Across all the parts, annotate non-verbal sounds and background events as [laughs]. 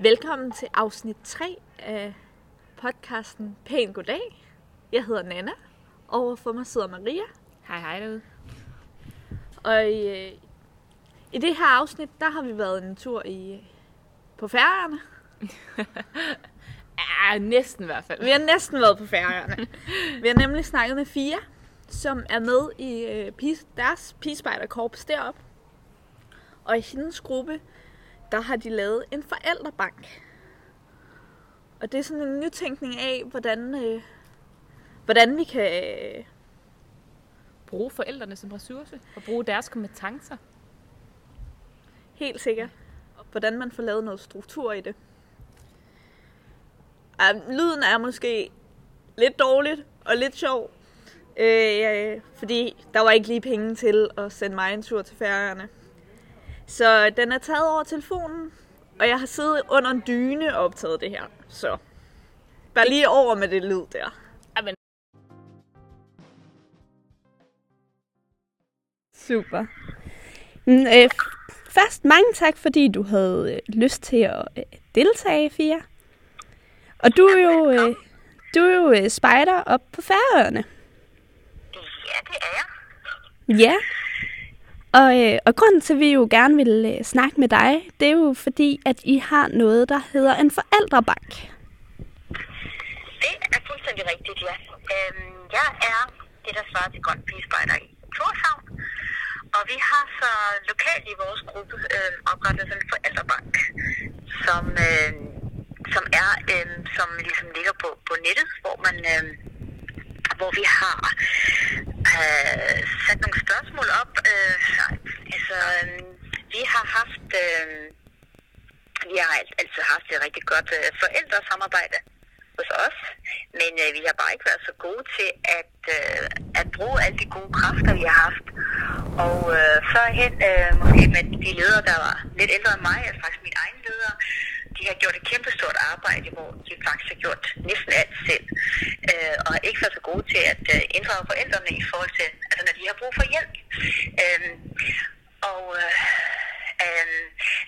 Velkommen til afsnit 3 af podcasten Pæn Goddag. Jeg hedder Nana. Overfor mig sidder Maria. Hej hej derude. Og i, øh, i det her afsnit, der har vi været en tur i på færgerne. [laughs] Ja, næsten i hvert fald. Vi har næsten været på færgerne. vi har nemlig snakket med Fia, som er med i øh, pige, deres pigespejderkorps deroppe. Og i hendes gruppe, der har de lavet en forældrebank. Og det er sådan en nytænkning af, hvordan, øh, hvordan vi kan... Øh, Bruge forældrene som ressource og bruge deres kompetencer. helt sikkert, hvordan man får lavet noget struktur i det. Ja, lyden er måske lidt dårligt og lidt sjov, øh, fordi der var ikke lige penge til at sende mig en tur til færgerne. Så den er taget over telefonen, og jeg har siddet under en dyne og optaget det her. Så bare lige over med det lyd der. Jamen, Super. Mm, øh, først mange tak, fordi du havde øh, lyst til at øh, deltage, Fia. Og du er jo, øh, du er jo øh, spejder op på Færøerne. Ja, det er jeg. Ja. Og, øh, og grunden til, at vi jo gerne vil øh, snakke med dig, det er jo fordi, at I har noget, der hedder en forældrebank. Det er fuldstændig rigtigt, ja. Øhm, jeg er det, der svarer til Grøn Pigespejder i Torshavn. Og vi har så lokalt i vores gruppe øh, oprettet en forældrebank, som, øh, som er, øh, som ligesom ligger på, på nettet, hvor man, øh, hvor vi har have sat nogle spørgsmål op. Øh, altså, øh, vi har haft, øh, vi har alt- altid haft et rigtig godt øh, forældresamarbejde hos os, men øh, vi har bare ikke været så gode til at, øh, at bruge alle de gode kræfter, vi har haft. Og øh, førhen, øh, måske med de ledere, der var lidt ældre end mig, altså faktisk min egen leder, de har gjort et kæmpestort arbejde, hvor de faktisk har gjort næsten alt selv, øh, og ikke været så gode til at øh, inddrage forældrene i forhold til, altså når de har brug for hjælp. Øh, og øh, øh,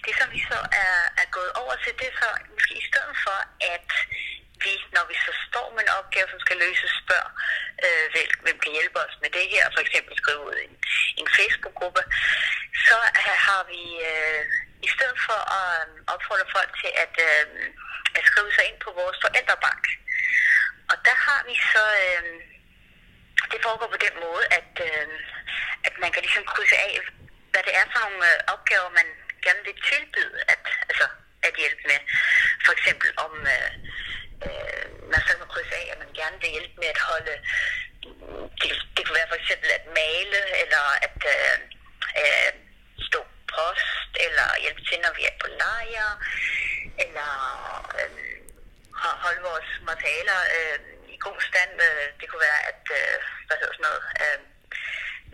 det, som vi så er, er gået over til, det er så måske i stedet for, at vi, når vi så står med en opgave, som skal løses, spørger, øh, hvem, hvem kan hjælpe os med det her, for eksempel skrive ud i en, en Facebook-gruppe, så øh, har vi øh, i stedet for at øh, opfordre folk til at, øh, at skrive sig ind på vores forældrebank. Og der har vi så, øh, det foregår på den måde, at, øh, at man kan ligesom krydse af, hvad det er for nogle øh, opgaver, man gerne vil tilbyde at, altså, at hjælpe med. For eksempel om øh, øh, man så må krydse af, at man gerne vil hjælpe med at holde, det, det kunne være for eksempel at male, eller at øh, øh, stå post, eller hjælpe til, når vi er på lejr, eller øh, holde vores materialer øh, i god stand. Øh, det kunne være at, øh, hvad hedder sådan noget, øh,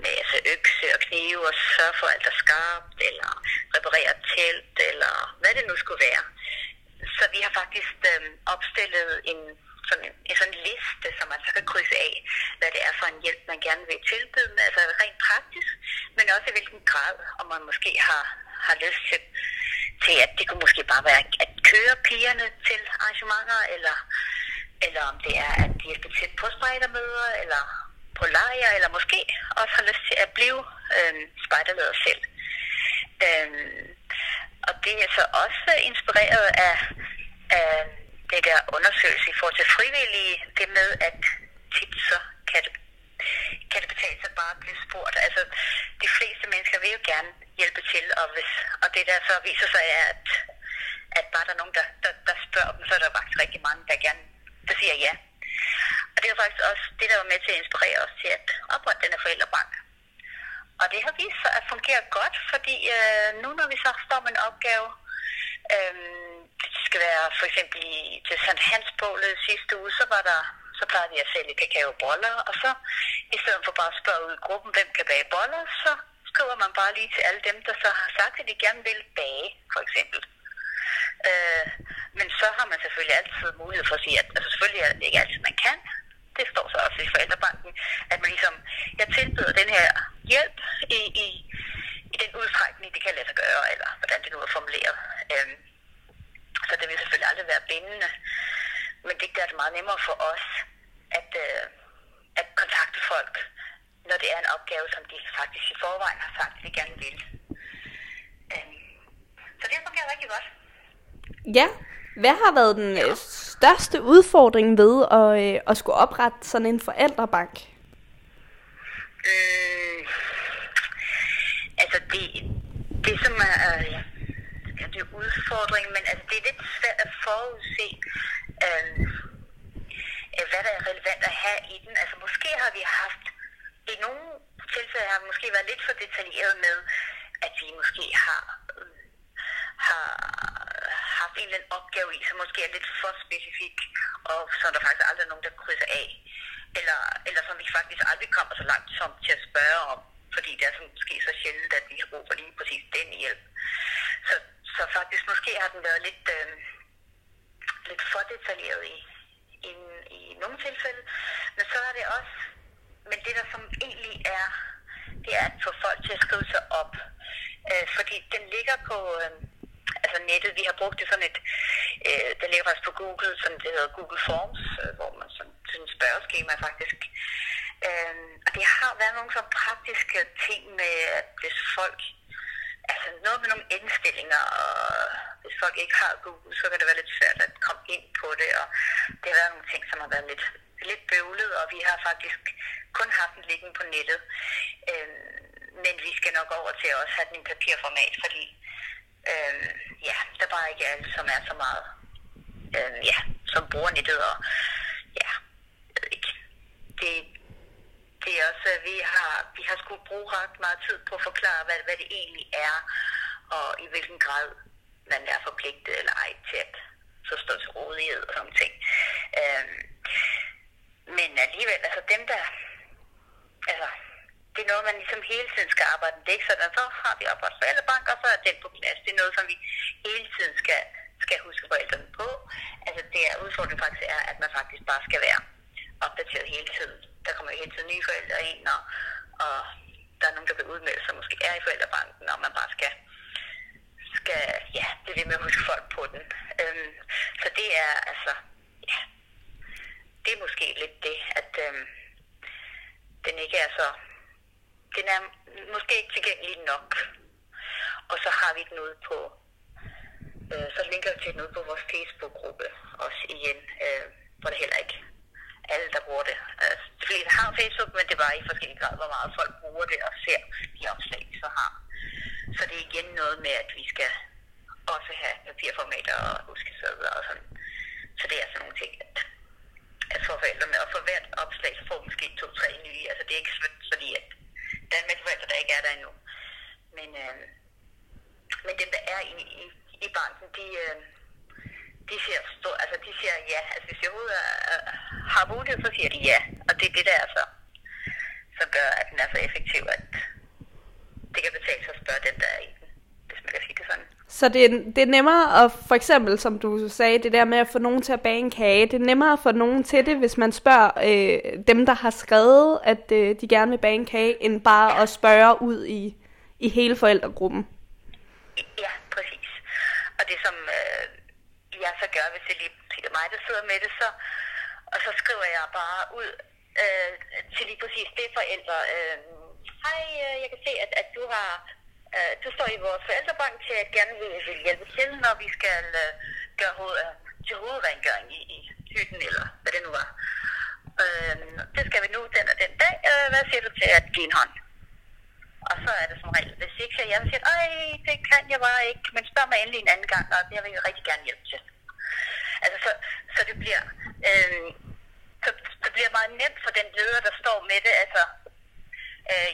med altså økse og knive og sørge for alt er skarpt, eller reparere telt, eller hvad det nu skulle være. Så vi har faktisk øh, opstillet en sådan, en, en sådan liste, som man så kan krydse af, hvad det er for en hjælp, man gerne vil tilbyde, med, altså rent praktisk, men også i hvilken grad, om man måske har, har lyst til, til, at det kunne måske bare være at køre pigerne til arrangementer, eller, eller om det er at hjælpe til på spejdermøder, eller på lejre, eller måske også har lyst til at blive øh, spejderleder selv. Øh, og det er så også inspireret af, af det der undersøgelse i forhold til frivillige, det med, at tit så kan det, kan det betale sig bare at blive spurgt. Altså, de fleste mennesker vil jo gerne hjælpe til, og, hvis, og det der så viser sig er, at, at bare der er nogen, der, der, der spørger dem, så er der faktisk rigtig mange, der gerne der siger ja. Og det var faktisk også det, der var med til at inspirere os til at oprette den her forældrebank. Og det har vist sig at fungere godt, fordi øh, nu når vi så står med en opgave, øh, det skal være for eksempel i, til Sankt Hans bålet sidste uge, så var der så plejede vi at sælge kakaoboller, og så i stedet for bare at spørge ud i gruppen, hvem kan bage boller, så skriver man bare lige til alle dem, der så har sagt, at de gerne vil bage, for eksempel. Øh, men så har man selvfølgelig altid mulighed for at sige, at altså selvfølgelig er det ikke altid, man kan. Det står så også i forældrebanken, at man ligesom, jeg tilbyder den her hjælp i, i, i den udstrækning, det kan lade sig gøre, eller hvordan det nu er formuleret. Øh, så det vil selvfølgelig aldrig være bindende. Men det gør det meget nemmere for os at, øh, at kontakte folk, når det er en opgave, som de faktisk i forvejen har sagt, at de gerne vil. Øhm, så det fungerer rigtig godt. Ja. Hvad har været den øh, største udfordring ved at, øh, at skulle oprette sådan en forældrebank? Øh, altså det, ligesom som er, øh, ja, det er udfordring, men altså det er lidt svært at forudse, øh, øh, hvad der er relevant at have i den. Altså måske har vi haft, i nogle tilfælde har vi måske været lidt for detaljeret med, at vi måske har, øh, har haft en eller anden opgave i, som måske er lidt for specifik, og så er der faktisk aldrig nogen, der krydser af. Eller, eller som vi faktisk aldrig kommer så langt som til at spørge om, fordi det er så måske så sjældent, at vi har brug for lige præcis den hjælp. Så, så faktisk måske har den været lidt, øh, lidt for detaljeret i, i, i nogle tilfælde. Men så er det også, men det der som egentlig er, det er at få folk til at skrive sig op. Øh, fordi den ligger på, øh, altså nettet, vi har brugt det sådan et, øh, den ligger faktisk på Google, som det hedder Google Forms, øh, hvor man sådan, sådan et spørgeskema faktisk. Øh, det har været nogle sådan praktiske ting med, at hvis folk, altså noget med nogle indstillinger, og hvis folk ikke har Google, så kan det være lidt svært at komme ind på det, og det har været nogle ting, som har været lidt, lidt bøvlet, og vi har faktisk kun haft den liggende på nettet. Øhm, men vi skal nok over til at også have den i papirformat, fordi øhm, ja, der bare ikke alle, som er så meget, øhm, ja, som bruger nettet, og ja, jeg ved ikke. Det, det er også, at vi har, vi har skulle bruge ret meget tid på at forklare, hvad, hvad det egentlig er, og i hvilken grad man er forpligtet eller ej til at så stå til rådighed og sådan ting. Øhm, men alligevel, altså dem der, altså det er noget, man ligesom hele tiden skal arbejde. Det er ikke sådan, så har vi oprettet forældrebank, og så er den på plads. Det er noget, som vi hele tiden skal, skal huske forældrene på. Altså det er udfordringen faktisk er, at man faktisk bare skal være opdateret hele tiden. Der kommer hele tiden nye forældre ind, og, og der er nogen, der vil udmelde sig, måske er i forældrebanken, og man bare skal, skal ja, det er det med at huske folk på den. Øhm, så det er altså, ja, det er måske lidt det, at øhm, den ikke er så den er måske ikke tilgængelig nok. Og så har vi den ude på, øh, så linker vi til den ude på vores Facebook-gruppe også igen, øh, hvor det heller ikke alle, der bruger det. Altså, de fleste har Facebook, men det var i forskellige grad, hvor meget folk bruger det og ser de opslag, de så har. Så det er igen noget med, at vi skal også have papirformater og huskesæder og sådan. Så det er sådan nogle ting, at, at for forældrene, og for hvert opslag, så får vi måske to-tre nye. Altså det er ikke fordi, at der er en masse forældre, der ikke er der endnu. Men, øh, men dem, der er i, i, i banken, de, øh, de siger, stor, altså, de siger ja. Altså hvis jeg overhovedet er, har mulighed, så siger de ja. Og det er det, der er så, som gør, at den er så effektiv, at det kan betale sig at spørge den, der er i den, hvis man kan sige det sådan. Så det er, det er nemmere at, for eksempel, som du sagde, det der med at få nogen til at bage en kage, det er nemmere at få nogen til det, hvis man spørger øh, dem, der har skrevet, at øh, de gerne vil bage en kage, end bare at spørge ud i, i hele forældregruppen. Ja, præcis. Og det som øh, jeg så gør, hvis det lige det er mig, der sidder med det, så, og så skriver jeg bare ud øh, til lige præcis det forældre. Øh, Hej, øh, jeg kan se, at, at du har øh, du står i vores forældrebank til at gerne vil, vil hjælpe til, når vi skal øh, gøre hoved, øh, til hovedrengøring i, i hytten, eller hvad det nu var. Øh, det skal vi nu den og den dag. Øh, hvad siger du til at give en hånd? Og så er det som regel, hvis ikke jeg siger, at det kan jeg bare ikke, men spørg mig endelig en anden gang, og det vil jeg rigtig gerne hjælpe til. Så, så det bliver, øh, så, det bliver meget nemt for den leder, der står med det, altså, øh,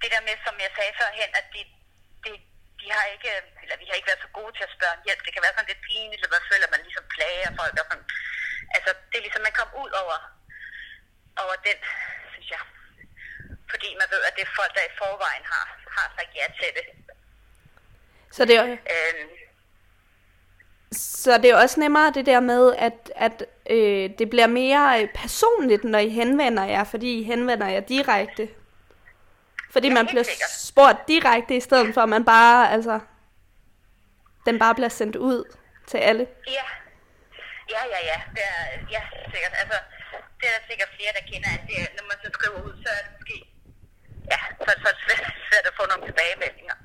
det der med, som jeg sagde førhen, at de, de, de har ikke, eller vi har ikke været så gode til at spørge om hjælp. Det kan være sådan lidt pinligt, eller man føler, at man ligesom plager folk. Og sådan. Altså, det er ligesom, man kommer ud over, over den, synes jeg. Fordi man ved, at det er folk, der i forvejen har, har sagt ja til det. Så det er, Øhm, så det er også nemmere det der med, at, at øh, det bliver mere øh, personligt, når I henvender jer, fordi I henvender jer direkte. Fordi Ja, man bliver sikkert. spurgt direkte, i stedet for at man bare, altså, den bare bliver sendt ud til alle? Ja. Ja, ja, ja. Det er, ja, sikkert. Altså, det er der sikkert flere, der kender, at det, er- når man så skriver ud, så er det måske... Ja, så, så er det svært, svært at få nogle tilbagemeldinger.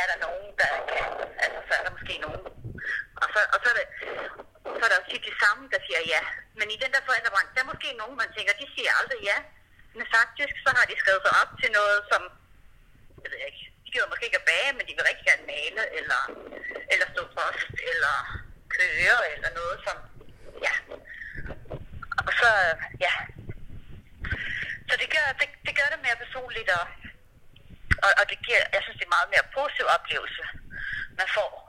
Er der nogen, der kan... Altså, så er der måske nogen. Og så, og så, er, det, så er der jo tit de samme, der siger ja. Men i den der forældrebranche, der er måske nogen, man tænker, de siger aldrig ja. Men faktisk, så har de skrevet sig op til noget, som... Jeg ved ikke. De gider måske ikke at bage, men de vil rigtig gerne male, eller, eller stå post, eller køre, eller noget, som... Ja. Og så, ja. Så det gør, det, det gør det mere personligt, og, og, og det giver, jeg synes, det er meget mere positiv oplevelse, man får.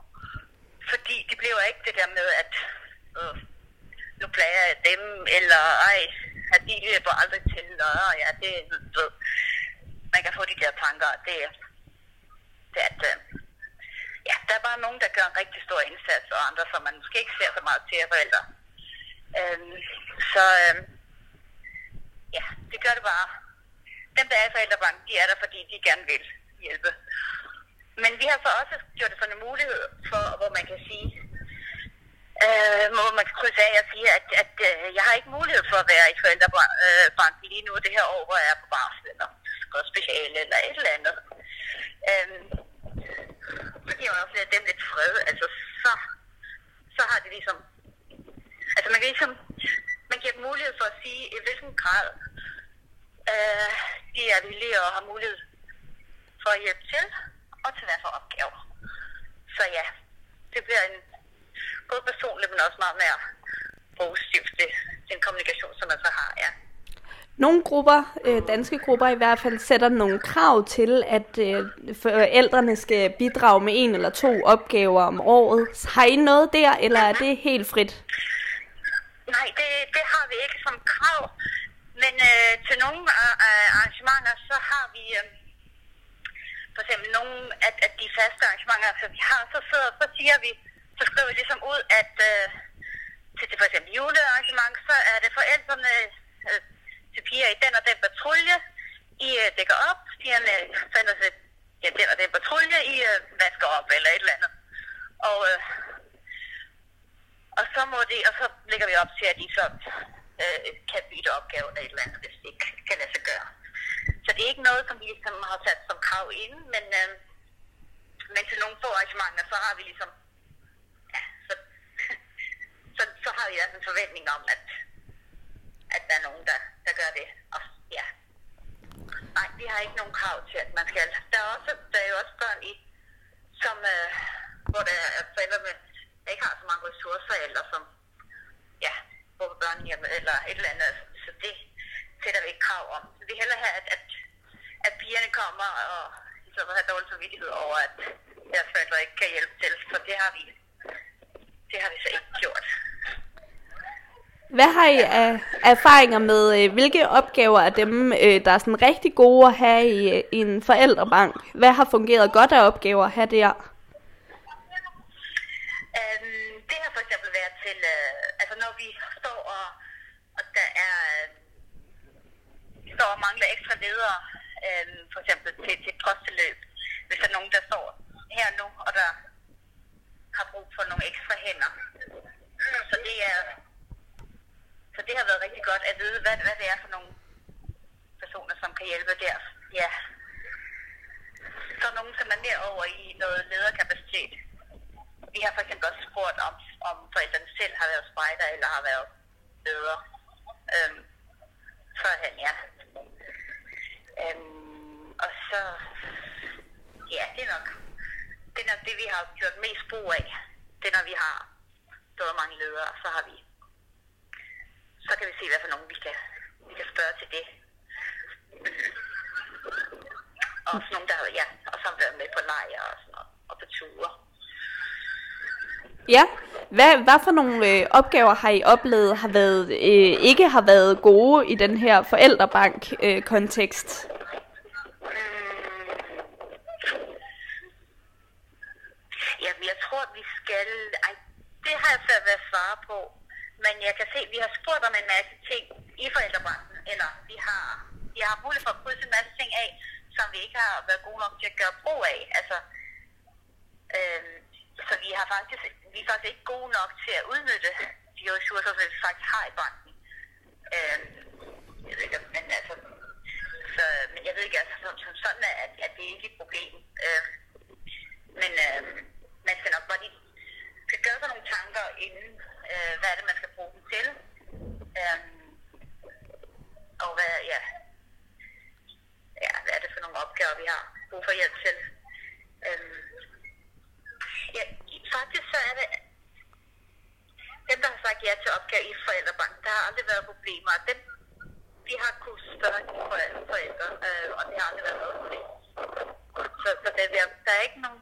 Fordi det bliver ikke det der med, at øh, nu plager jeg dem, eller ej, at de løber aldrig til, og ja, det du ved, man kan få de der tanker, det, er- det at øh, ja, der er bare nogen, der gør en rigtig stor indsats, og andre, som man måske ikke ser så meget til af forældre. Øhm, så øhm, ja, det gør det bare. Dem, der er i forældrebanken, de er der, fordi de gerne vil hjælpe. Men vi har så også gjort det sådan en mulighed for, hvor man kan sige, øh, hvor man kan krydse af og sige, at, at øh, jeg har ikke mulighed for at være i forældrebanken lige nu det her år, hvor jeg er på barsel, eller går speciale, eller et eller andet. Øh, det giver også lidt dem lidt fred. Altså, så, så har det ligesom... Altså, man kan ligesom... Man giver dem mulighed for at sige, i hvilken grad øh, de er villige og har mulighed for at hjælpe til, og til hvad for opgaver. Så ja, det bliver en både personligt, men også meget mere positivt, det, den kommunikation, som man så har, ja. Nogle grupper, øh, danske grupper i hvert fald, sætter nogle krav til, at øh, forældrene skal bidrage med en eller to opgaver om året. Har I noget der, eller er det helt frit? Nej, det, det har vi ikke som krav. Men øh, til nogle øh, arrangementer, så har vi øh, for eksempel nogle af, af de faste arrangementer, som vi har, så, sidder, så siger vi, så skriver vi ligesom ud, at øh, til til for eksempel julearrangement, så er det forældrene øh, til piger i den og den patrulje, I øh, dækker op, pigerne sender sig ja, den og den patrulje, I øh, vasker op eller et eller andet. Og øh, og så må de, og så lægger vi op til, at de så øh, kan bytte opgaven eller et eller andet, hvis det ikke kan lade sig gøre. Så det er ikke noget, som vi ligesom har sat som krav ind, men, øh, men til nogle få arrangementer, så har vi ligesom, ja, så, [laughs] så, så har vi altså en forventning om, at, at der er nogen, der, der gør det. Og, ja. Nej, vi har ikke nogen krav til, at man skal. Der er, også, der er jo også børn i, som, øh, hvor der er forældre med, der ikke har så mange ressourcer, eller som ja, bor på børnehjem eller et eller andet. Så det sætter vi ikke krav om. Så vi hellere have, at, at, at pigerne kommer og så har dårlig samvittighed over, at deres forældre ikke kan hjælpe til. Så det har vi, det har vi så ikke gjort. Hvad har I af erfaringer med, øh, hvilke opgaver er dem, øh, der er sådan rigtig gode at have i, øh, i en forældrebank? Hvad har fungeret godt af opgaver at have der? Øhm, det har for eksempel været til, øh, altså når vi står og, og der er, øh, vi står og mangler ekstra ledere, øh, for eksempel til, til et posteløb, hvis der er nogen, der står her nu, og der har brug for nogle ekstra hænder. Så det er, så det har været rigtig godt at vide, hvad, hvad det er for nogle personer, som kan hjælpe der. Ja. Så er nogen, som er mere over i noget lederkapacitet. Vi har for eksempel også spurgt, om, om forældrene selv har været spejder eller har været ledere. Øhm, førhen, ja. Øhm, og så, ja, det er nok det, er nok det, vi har gjort mest brug af. Det er, når vi har både mange ledere, så har vi så kan vi se, hvad for nogen vi kan, vi kan spørge til det. Og også nogen, der har, ja, og så har været med på lejre og sådan noget, og på ture. Ja, hvad, hvad for nogle øh, opgaver har I oplevet har været, øh, ikke har været gode i den her forældrebank-kontekst? Øh, jamen, jeg tror, vi skal... Ej, det har jeg svært ved at svare på. Men jeg kan se, at vi har spurgt om en masse ting i forældrebranchen. Eller vi har, vi har mulighed for at krydse en masse ting af, som vi ikke har været gode nok til at gøre brug af. Altså, øhm, så vi har faktisk... Vi er faktisk ikke gode nok til at udnytte de ressourcer, som vi faktisk har i banken. Øh, jeg ved ikke, men altså, så, men jeg ved ikke, altså, som, som sådan er, at, at det ikke er et problem. Øh, men øh, man skal nok bare lige skal gøre sig nogle tanker inden, øh, hvad er det, man skal bruge dem til. Øh, og hvad, ja, ja, hvad er det for nogle opgaver, vi har brug for hjælp til. Øh, ja, faktisk så er det, dem, der har sagt ja til opgave i forældrebanken, der har aldrig været problemer. Dem, vi har kunnet spørge de forældre, forældre øh, og det har aldrig været noget problem. Så, så det, der, der er ikke nogen...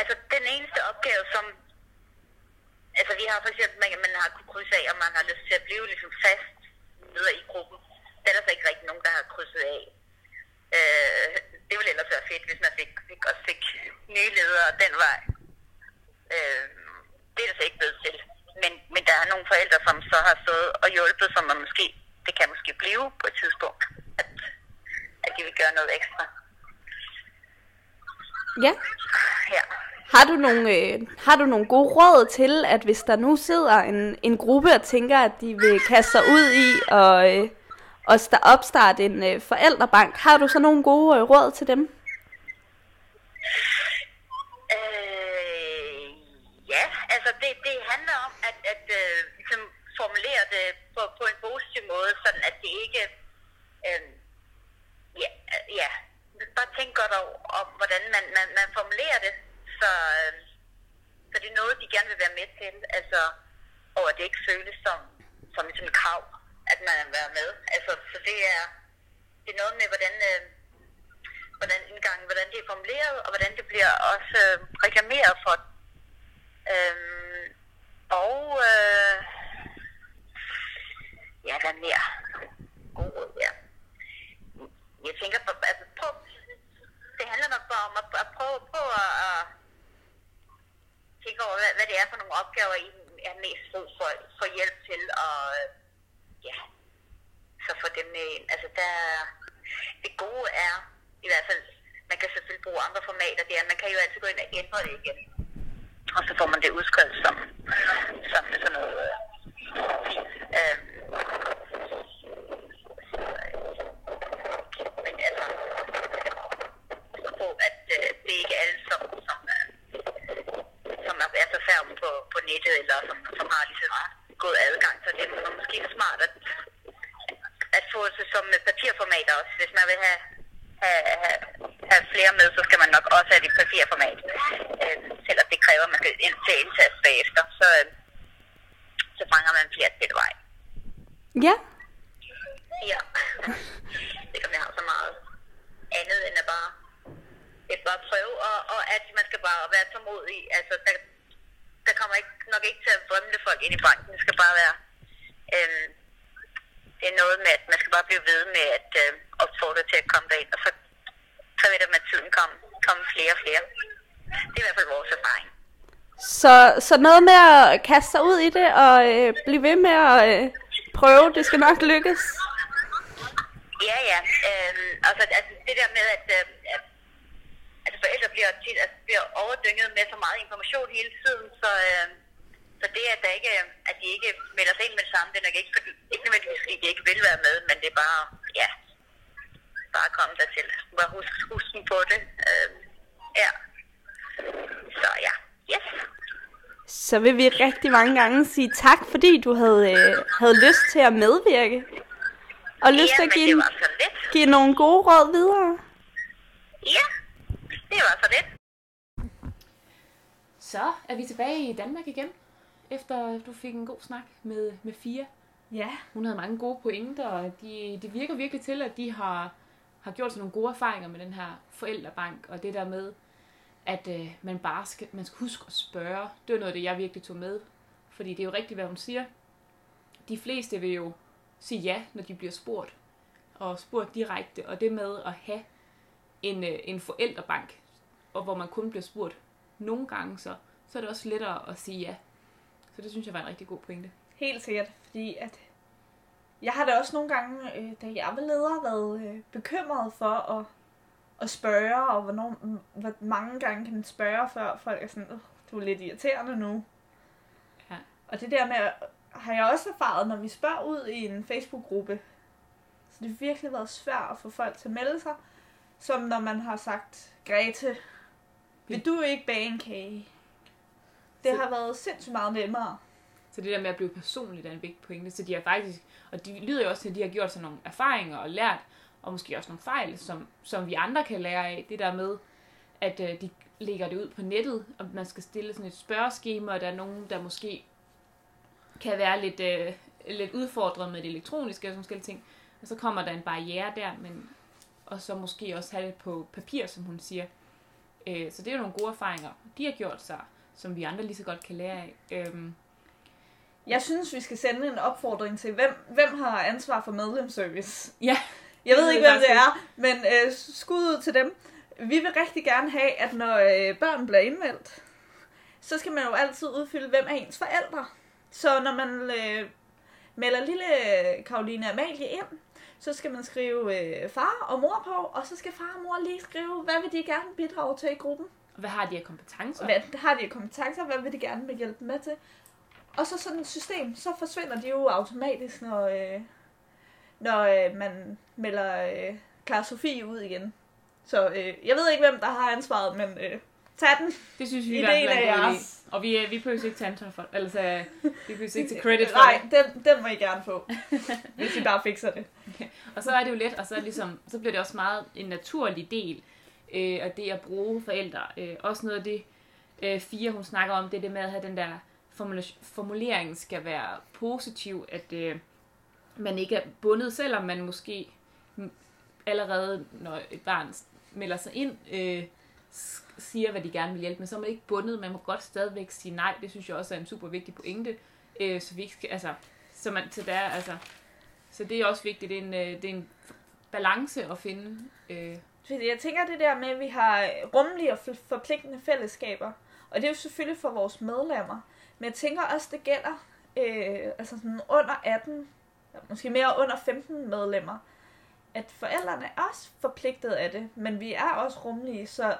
Altså, den eneste opgave, som... Altså, vi har for eksempel, man, man har kunnet krydse af, om man har lyst til at blive ligesom fast leder i gruppen. Det er der så ikke rigtig nogen, der har krydset af. Øh, det ville ellers være fedt, hvis man fik, fik også fik nye ledere den vej. Øh, det er der så ikke blevet til. Men, men der er nogle forældre, som så har stået og hjulpet, som man måske, det kan måske blive på et tidspunkt, at, at de vil gøre noget ekstra. Ja. Ja. Har du nogle, øh, har du nogle gode råd til, at hvis der nu sidder en, en gruppe og tænker, at de vil kaste sig ud i og, øh, og sta- opstarte en øh, forældrebank, har du så nogle gode øh, råd til dem? Øh, ja, altså det, det handler om at, at øh, ligesom formulere det på, på en positiv måde, sådan at det ikke... Øh, ja, ja, bare tænk godt over, om, hvordan man, man, man formulerer det, så, øh, så det er noget, de gerne vil være med til. Altså, og at det ikke føles som, som ligesom et krav, at man vil være med. Altså, så det er, det er noget med, hvordan... Øh, hvordan indgangen, hvordan det er formuleret, og hvordan det bliver også øh, reklameret for. Øhm, og øh, ja, hvad mere? God råd, ja. Jeg tænker på, altså, på det handler nok bare om at, at prøve på at, at tænke over, hvad, hvad det er for nogle opgaver, I er mest brug for, for hjælp til, og ja, så få dem med ind. Altså, der, det gode er, i hvert fald, man kan selvfølgelig bruge andre formater der, man kan jo altid gå ind og ændre det igen. Og så får man det udskrevet som, som sådan noget øh, fint. Øhm, men altså, på, at øh, det er ikke alle, som, som, øh, som er er så færdige på, på nettet, eller som, som har lige så god adgang, så det er måske smart at, at få det som papirformater også, hvis man vil have have, have, have flere med, så skal man nok også have det papirformat. Øh, selvom det kræver, at man skal ind til indsats bagefter, så, øh, så fanger man flere til vej. Ja. Ja. det kan jeg have så meget andet end at bare, det er bare prøve, og, og at man skal bare være tålmodig. Altså, der, der kommer ikke, nok ikke til at drømme folk ind i banken. Det skal bare være, øh, det er noget med, at man skal bare blive ved med at øh, opfordre til at komme derind, og så, så vil komme, komme flere og flere. Det er i hvert fald vores erfaring. Så, så noget med at kaste sig ud i det og øh, blive ved med at øh, prøve, det skal nok lykkes. Ja, ja. Øhm, altså, altså det der med, at, øh, at forældre bliver, tit, altså, bliver overdynget med så meget information hele tiden, så, øh, så det, at, der ikke, at de ikke melder sig ind med det samme, det er nok ikke, fordi, ikke nødvendigvis, fordi de ikke vil være med, men det er bare, ja, bare komme der til. Bare husk, husk den på det. Øh, ja. Så ja, yes. Så vil vi rigtig mange gange sige tak, fordi du havde, øh, havde lyst til at medvirke. Og lyst til ja, at men give, give nogle gode råd videre. Ja, det var så lidt. Så er vi tilbage i Danmark igen, efter du fik en god snak med, med Fia. Ja. Hun havde mange gode pointer, og de, det virker virkelig til, at de har, har gjort sig nogle gode erfaringer med den her forældrebank, og det der med, at øh, man bare skal, man skal huske at spørge. Det var noget af det, jeg virkelig tog med, fordi det er jo rigtigt, hvad hun siger. De fleste vil jo sige ja, når de bliver spurgt, og spurgt direkte, og det med at have en, øh, en forældrebank, og hvor man kun bliver spurgt nogle gange, så, så er det også lettere at sige ja. Så det synes jeg var en rigtig god pointe. Helt sikkert, fordi at jeg har da også nogle gange, øh, da jeg var leder, været øh, bekymret for at, at spørge, og hvornår, hvor mange gange kan man spørge, før folk er sådan, du er lidt irriterende nu. Ja. Og det der med, har jeg også erfaret, når vi spørger ud i en Facebook-gruppe, så det har virkelig været svært at få folk til at melde sig, som når man har sagt, Grete, vil du ikke bage en kage? Det Så- har været sindssygt meget nemmere. Så det der med at blive personligt er en vigtig pointe. Så de har faktisk, og de lyder jo også til, at de har gjort sig nogle erfaringer og lært, og måske også nogle fejl, som, som vi andre kan lære af. Det der med, at øh, de lægger det ud på nettet, og man skal stille sådan et spørgeskema, og der er nogen, der måske kan være lidt, øh, lidt udfordret med det elektroniske og sådan nogle ting. Og så kommer der en barriere der, men og så måske også have det på papir, som hun siger. Øh, så det er jo nogle gode erfaringer, de har gjort sig, som vi andre lige så godt kan lære af. Øh, jeg synes, vi skal sende en opfordring til, hvem, hvem har ansvar for medlemsservice? Ja. Jeg ved ikke, hvem det er, men øh, skud ud til dem. Vi vil rigtig gerne have, at når øh, børn bliver indmeldt, så skal man jo altid udfylde, hvem er ens forældre. Så når man øh, melder lille Karoline Amalie ind, så skal man skrive øh, far og mor på, og så skal far og mor lige skrive, hvad vil de gerne bidrage til i gruppen. Hvad har de af kompetencer? Hvad har de af kompetencer? Hvad vil de gerne vil hjælpe med til? Og så sådan et system, så forsvinder de jo automatisk, når, øh, når øh, man melder øh, Clara Sofie ud igen. Så øh, jeg ved ikke, hvem der har ansvaret, men øh, tag den. Det synes vi Ideen fald er en god idé. Og vi, øh, vi behøver ikke tage ansvar for det. Altså, vi behøver ikke til credit for Nej, det. den, den må I gerne få, [laughs] hvis I bare fikser det. Og så er det jo let, og så, er ligesom, så bliver det også meget en naturlig del øh, af det at bruge forældre. Øh, også noget af det, øh, Fia hun snakker om, det er det med at have den der formula- skal være positiv, at øh, man ikke er bundet, selvom man måske allerede, når et barn melder sig ind, øh, siger, hvad de gerne vil hjælpe med, så er man ikke bundet. Man må godt stadigvæk sige nej. Det synes jeg også er en super vigtig pointe. Øh, så vi ikke skal, altså, så, man, så der, altså, så det er også vigtigt. Det er en, øh, det er en balance at finde. Øh, jeg tænker det der med, at vi har rummelige og forpligtende fællesskaber. Og det er jo selvfølgelig for vores medlemmer. Men jeg tænker også, det gælder øh, altså sådan under 18, måske mere under 15 medlemmer. At forældrene er også forpligtet af det, men vi er også rummelige. Så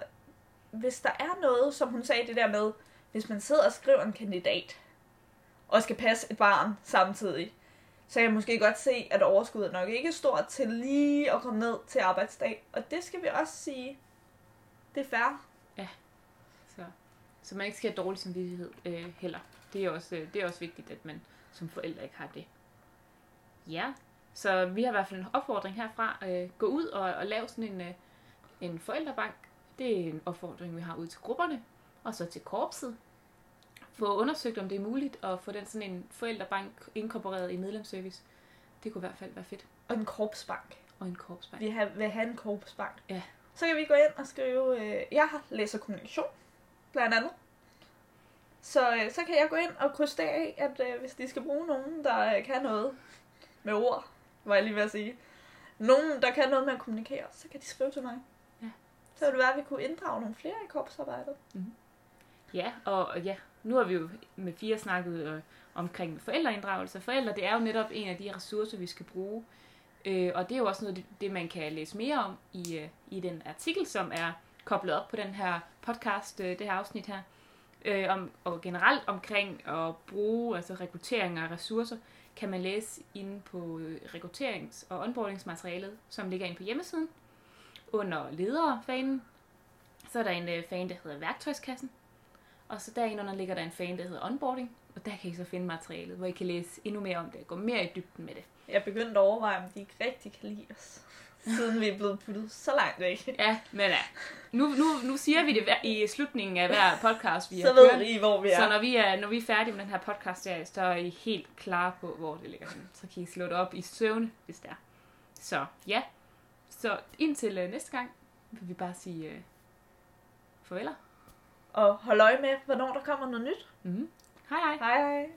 hvis der er noget, som hun sagde det der med, hvis man sidder og skriver en kandidat, og skal passe et barn samtidig, så kan jeg måske godt se, at overskuddet nok ikke er stort til lige at komme ned til arbejdsdag. Og det skal vi også sige, det er fair. Ja så man ikke skal have dårlig samvittighed øh, heller. Det er, også, øh, det er også vigtigt, at man som forældre ikke har det. Ja, så vi har i hvert fald en opfordring herfra. Øh, gå ud og, og lave sådan en, øh, en forældrebank. Det er en opfordring, vi har ud til grupperne. Og så til korpset. Få undersøgt, om det er muligt at få den sådan en forældrebank inkorporeret i medlemsservice. Det kunne i hvert fald være fedt. Og en korpsbank. Og en korpsbank. Vi har, vil have en korpsbank. Ja. Så kan vi gå ind og skrive, øh, jeg har læser kommunikation, blandt andet. Så, øh, så kan jeg gå ind og krydse af, at øh, hvis de skal bruge nogen, der øh, kan noget med ord, var jeg lige ved at sige. Nogen, der kan noget med at kommunikere, så kan de skrive til mig. Ja. Så ville det være, at vi kunne inddrage nogle flere i korpsarbejdet. Ja, og og ja, nu har vi jo med fire snakket øh, omkring forældreinddragelse. Forældre, det er jo netop en af de ressourcer, vi skal bruge. Øh, og det er jo også noget, det, det man kan læse mere om i, øh, i den artikel, som er koblet op på den her podcast, øh, det her afsnit her. Øh, om, og generelt omkring at bruge altså rekruttering af ressourcer, kan man læse inde på øh, rekrutterings- og onboardingsmaterialet, som ligger inde på hjemmesiden. Under ledere-fanen, så er der en øh, fan, der hedder værktøjskassen. Og så derinde ligger der en fan, der hedder onboarding. Og der kan I så finde materialet, hvor I kan læse endnu mere om det og gå mere i dybden med det. Jeg begyndte at overveje, om de ikke rigtig kan lide os. Siden vi er blevet puttet så langt væk. Ja, men ja. Nu, nu, nu siger vi det i slutningen af hver podcast, vi Så har ved kørt. I, hvor vi er. Så når vi, er, når vi er færdige med den her podcast serie, så er I helt klar på, hvor det ligger henne. Så kan I slå det op i søvne, hvis det er. Så ja. Så indtil øh, næste gang, vil vi bare sige øh, farveler. Og hold øje med, hvornår der kommer noget nyt. Mm-hmm. Hej hej. Hej hej.